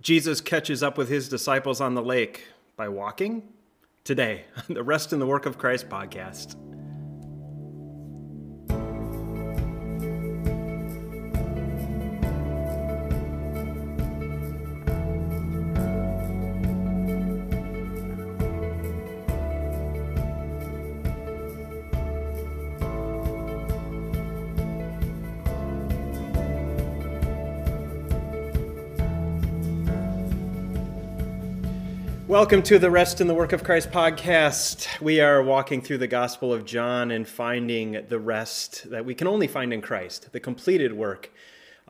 Jesus catches up with his disciples on the lake by walking? Today, the Rest in the Work of Christ podcast. Welcome to the Rest in the Work of Christ podcast. We are walking through the Gospel of John and finding the rest that we can only find in Christ, the completed work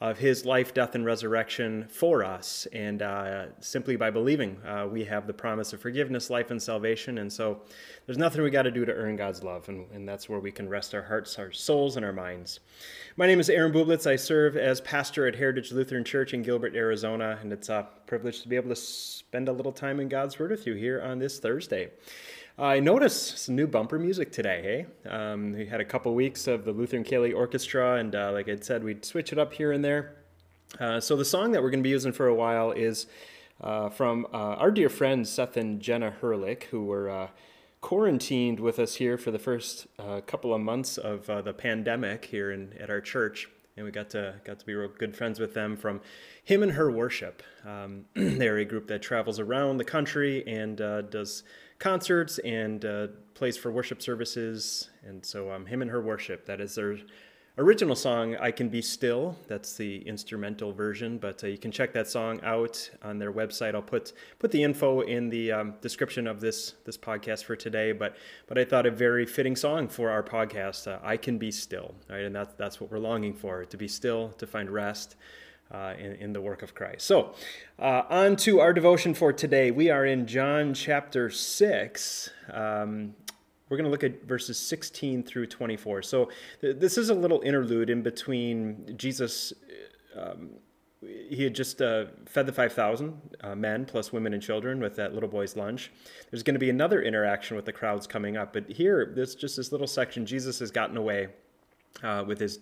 of his life, death, and resurrection for us. And uh, simply by believing, uh, we have the promise of forgiveness, life, and salvation. And so there's nothing we got to do to earn God's love. And, and, that's where we can rest our hearts, our souls, and our minds. My name is Aaron Bublitz. I serve as pastor at Heritage Lutheran Church in Gilbert, Arizona. And it's a privilege to be able to spend a little time in God's Word with you here on this Thursday. I noticed some new bumper music today. Hey, um, we had a couple weeks of the Lutheran Ceilidh Orchestra, and uh, like I said, we'd switch it up here and there. Uh, so the song that we're going to be using for a while is uh, from uh, our dear friends Seth and Jenna Hurlick, who were uh, quarantined with us here for the first uh, couple of months of the pandemic here in, at our church and we got to got to be real good friends with them from him and her worship. Um, they're a group that travels around the country and does concerts and uh, plays for worship services. And so, um, him and her worship. That is their original song, "I Can Be Still." That's the instrumental version, but uh, you can check that song out on their website. I'll put put the info in the um, description of this this podcast for today. But but I thought a very fitting song for our podcast. Uh, "I Can Be Still," right, and that's that's what we're longing for: to be still, to find rest uh, in, in, the work of Christ. So, uh, on to our devotion for today. We are in John chapter 6. Um, we're going to look at verses 16 through 24. So, th- this is a little interlude in between Jesus. Um, he had just uh, fed the 5,000 uh, men plus women and children with that little boy's lunch. There's going to be another interaction with the crowds coming up. But here, there's just this little section. Jesus has gotten away uh, with his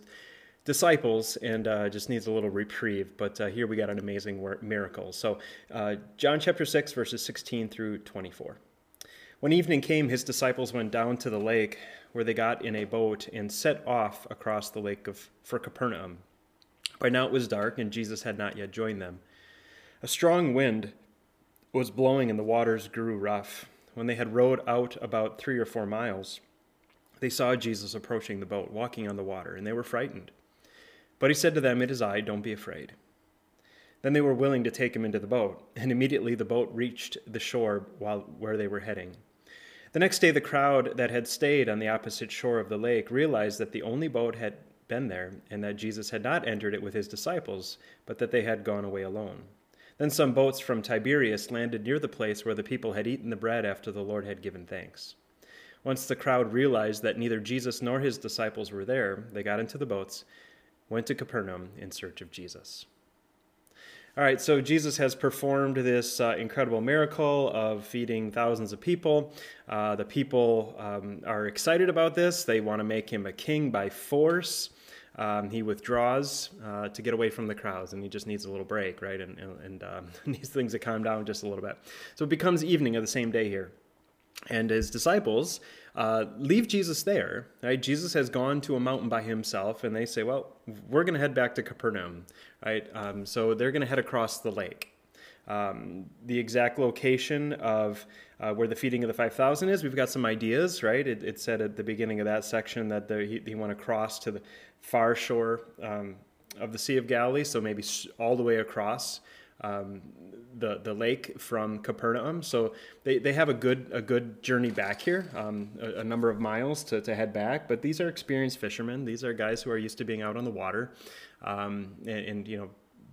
disciples and uh, just needs a little reprieve. But uh, here we got an amazing miracle. So, uh, John chapter 6, verses 16 through 24. When evening came, his disciples went down to the lake, where they got in a boat and set off across the lake of, for Capernaum. By now it was dark, and Jesus had not yet joined them. A strong wind was blowing, and the waters grew rough. When they had rowed out about three or four miles, they saw Jesus approaching the boat, walking on the water, and they were frightened. But he said to them, It is I, don't be afraid. Then they were willing to take him into the boat, and immediately the boat reached the shore while, where they were heading. The next day, the crowd that had stayed on the opposite shore of the lake realized that the only boat had been there, and that Jesus had not entered it with his disciples, but that they had gone away alone. Then some boats from Tiberias landed near the place where the people had eaten the bread after the Lord had given thanks. Once the crowd realized that neither Jesus nor his disciples were there, they got into the boats went to Capernaum in search of Jesus. All right, so Jesus has performed this uh, incredible miracle of feeding thousands of people. Uh, the people um, are excited about this. They want to make him a king by force. Um, he withdraws uh, to get away from the crowds, and he just needs a little break, right? And, and, um, needs things to calm down just a little bit. So it becomes evening of the same day here. And his disciples uh, leave Jesus there. Right? Jesus has gone to a mountain by himself, and they say, "Well, we're going to head back to Capernaum." Right? Um, so they're going to head across the lake. Um, the exact location of uh, where the feeding of the 5,000 is, we've got some ideas, right? It, it said at the beginning of that section that the, he, he want to cross to the far shore um, of the Sea of Galilee, so maybe all the way across um, the the lake from Capernaum. So they, they have a good a good journey back here, um, a, a, number of miles to, to head back. But these are experienced fishermen. These are guys who are used to being out on the water, um, and, and, you know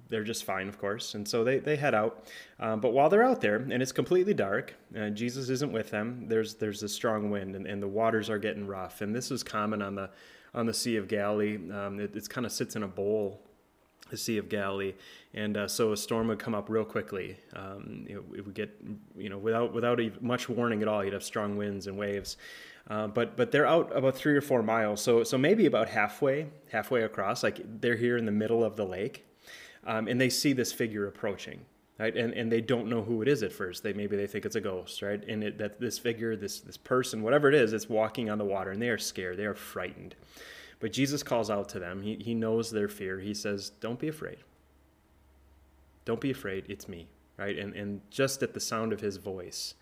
they're just fine, of course. And so they, they head out. Um, but while they're out there, and it's completely dark, uh, Jesus isn't with them. There's there's a strong wind, and, and the waters are getting rough. And this is common on the on the Sea of Galilee. Um, it it's kind of sits in a bowl the Sea of Galilee, and uh, so a storm would come up real quickly. Um, it, it, would get, you know, without without much warning at all. You'd have strong winds and waves. Uh, but but they're out about three or four miles, so so maybe about halfway halfway across. Like they're here in the middle of the lake, um, and they see this figure approaching. right? And and they don't know who it is at first. They maybe they think it's a ghost, right? And it, that this figure, this this person, whatever it is, it's walking on the water, and they are scared, they are frightened. But Jesus calls out to them. He he knows their fear. He says, "Don't be afraid. Don't be afraid. It's me." Right? And and just at the sound of his voice.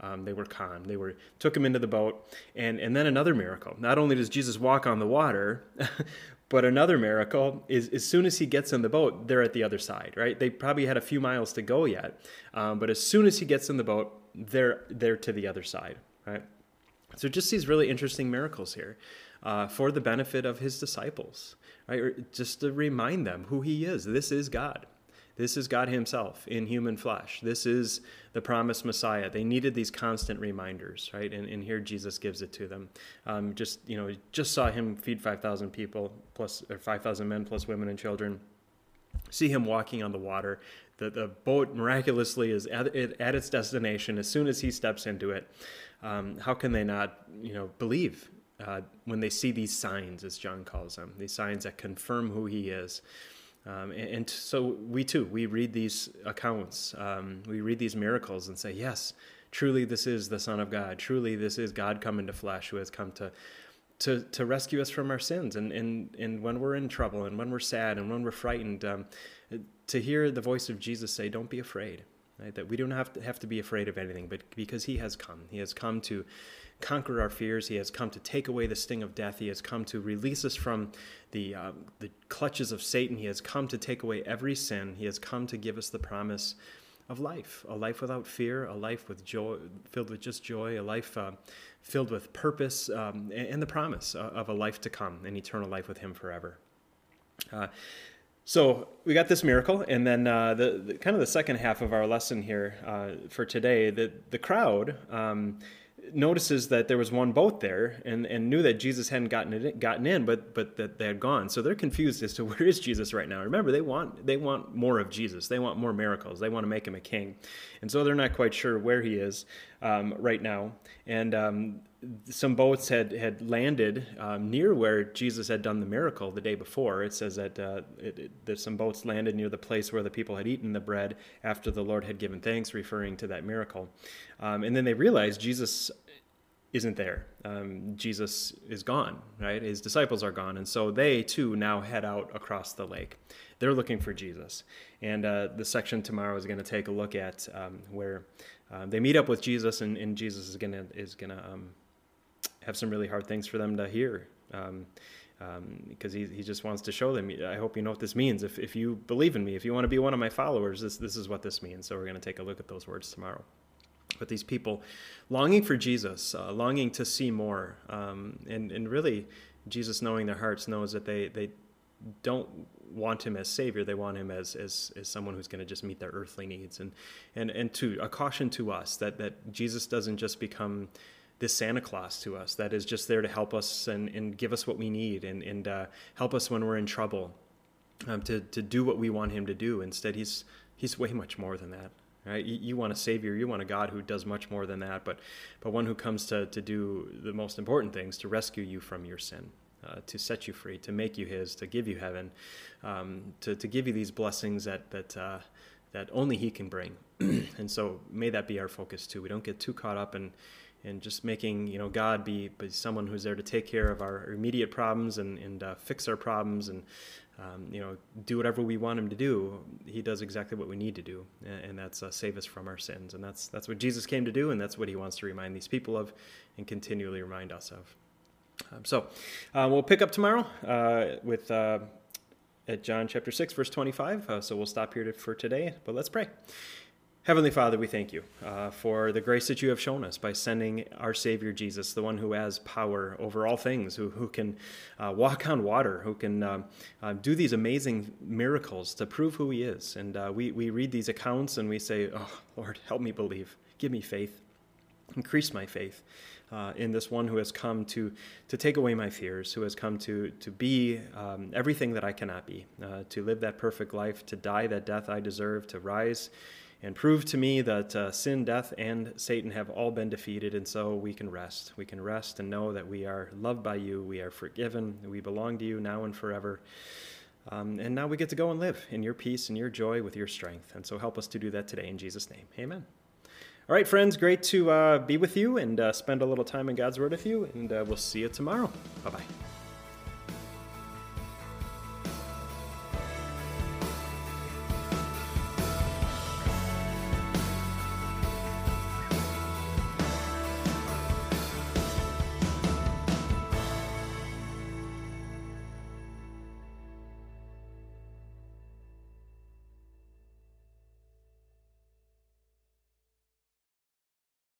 Um, they were calm. They were took him into the boat, and and then another miracle. Not only does Jesus walk on the water, but another miracle is as soon as he gets in the boat, they're at the other side, right? They probably had a few miles to go yet, um, but as soon as he gets in the boat, they're they're to the other side, right? So just these really interesting miracles here uh, for the benefit of his disciples, right? Just to remind them who he is. This is God. This is God Himself in human flesh. This is the promised Messiah. They needed these constant reminders, right? And, and here Jesus gives it to them. Um, just you know, just saw Him feed five thousand people plus or five thousand men plus women and children. See Him walking on the water. The the boat miraculously is at, at its destination as soon as He steps into it. Um, how can they not, you know, believe uh, when they see these signs, as John calls them, these signs that confirm who He is? Um, and, and, so we too, we read these accounts, um, we read these miracles and say, yes, truly this is the Son of God. Truly this is God come into flesh who has come to, to, to rescue us from our sins. And, and, and when we're in trouble and when we're sad and when we're frightened, um, to hear the voice of Jesus say, don't be afraid. Right? That we don't have to, have to be afraid of anything, but because he has come. He has come to conquer our fears. He has come to take away the sting of death. He has come to release us from the, uh, the clutches of Satan. He has come to take away every sin. He has come to give us the promise of life a life without fear, a life with joy, filled with just joy, a life uh, filled with purpose, um, and, and, the promise of a life to come, an eternal life with Him forever. Uh, so we got this miracle, and then uh, the, the, kind of the second half of our lesson here uh, for today. The the crowd um, notices that there was one boat there and, and knew that Jesus hadn't gotten it, gotten in, but but that they had gone. So they're confused as to where is Jesus right now. Remember, they want they want more of Jesus. They want more miracles. They want to make him a king, and so they're not quite sure where he is um, right now. And um, some boats had had landed um, near where Jesus had done the miracle the day before. It says that uh, it, it, that some boats landed near the place where the people had eaten the bread after the Lord had given thanks, referring to that miracle. Um, and then they realized Jesus isn't there. Um, Jesus is gone, right? His disciples are gone, and so they too now head out across the lake. They're looking for Jesus, and uh, the section tomorrow is going to take a look at um, where. Uh, they meet up with Jesus, and, and Jesus is gonna is gonna um, have some really hard things for them to hear. Um, um, because he, he just wants to show them. I hope you know what this means. If, if you believe in me, if you want to be one of my followers, this, this is what this means. So we're going to take a look at those words tomorrow. But these people longing for Jesus, uh, longing to see more, um, and, and really Jesus knowing their hearts knows that they, they don't want him as savior they want him as as, as someone who's going to just meet their earthly needs and and and to a caution to us that that jesus doesn't just become this Santa Claus to us that is just there to help us and, and give us what we need and, and uh, help us when we're in trouble, um, to, to do what we want him to do. Instead, he's, he's way much more than that. Right? You, you, want a savior, you want a God who does much more than that, but, but one who comes to, to do the most important things to rescue you from your sin. Uh, to set you free, to make you His, to give you heaven, um, to, to give you these blessings that that uh, that only He can bring. and so, may that be our focus too. We don't get too caught up in and just making you know God be, be someone who's there to take care of our immediate problems and, and uh, fix our problems and um, you know do whatever we want him to do. He does exactly what we need to do, and, that's uh, save us from our sins. And that's that's what Jesus came to do, and that's what he wants to remind these people of, and continually remind us of. Um, so uh, we'll pick up tomorrow uh, with. Uh, at John chapter 6, verse 25. Uh, so we'll stop here to, for today, but let's pray. Heavenly Father, we thank you uh, for the grace that you have shown us by sending our Savior Jesus, the one who has power over all things, who, who can uh, walk on water, who can uh, uh do these amazing miracles to prove who he is. And uh, we, we read these accounts and we say, Oh, Lord, help me believe. Give me faith. Increase my faith. Uh, in this one who has come to, to take away my fears, who has come to, to be um, everything that I cannot be, to live that perfect life, to die that death I deserve, to rise and prove to me that uh, sin, death, and Satan have all been defeated, and so we can rest. We can rest and know that we are loved by you, we are forgiven, we belong to you now and forever. Um, and now we get to go and live in your peace and your joy with your strength. And so help us to do that today in Jesus' name. Amen. All right, friends, great to uh, be with you and uh, spend a little time in God's Word with you. And uh, we'll see you tomorrow. Bye bye.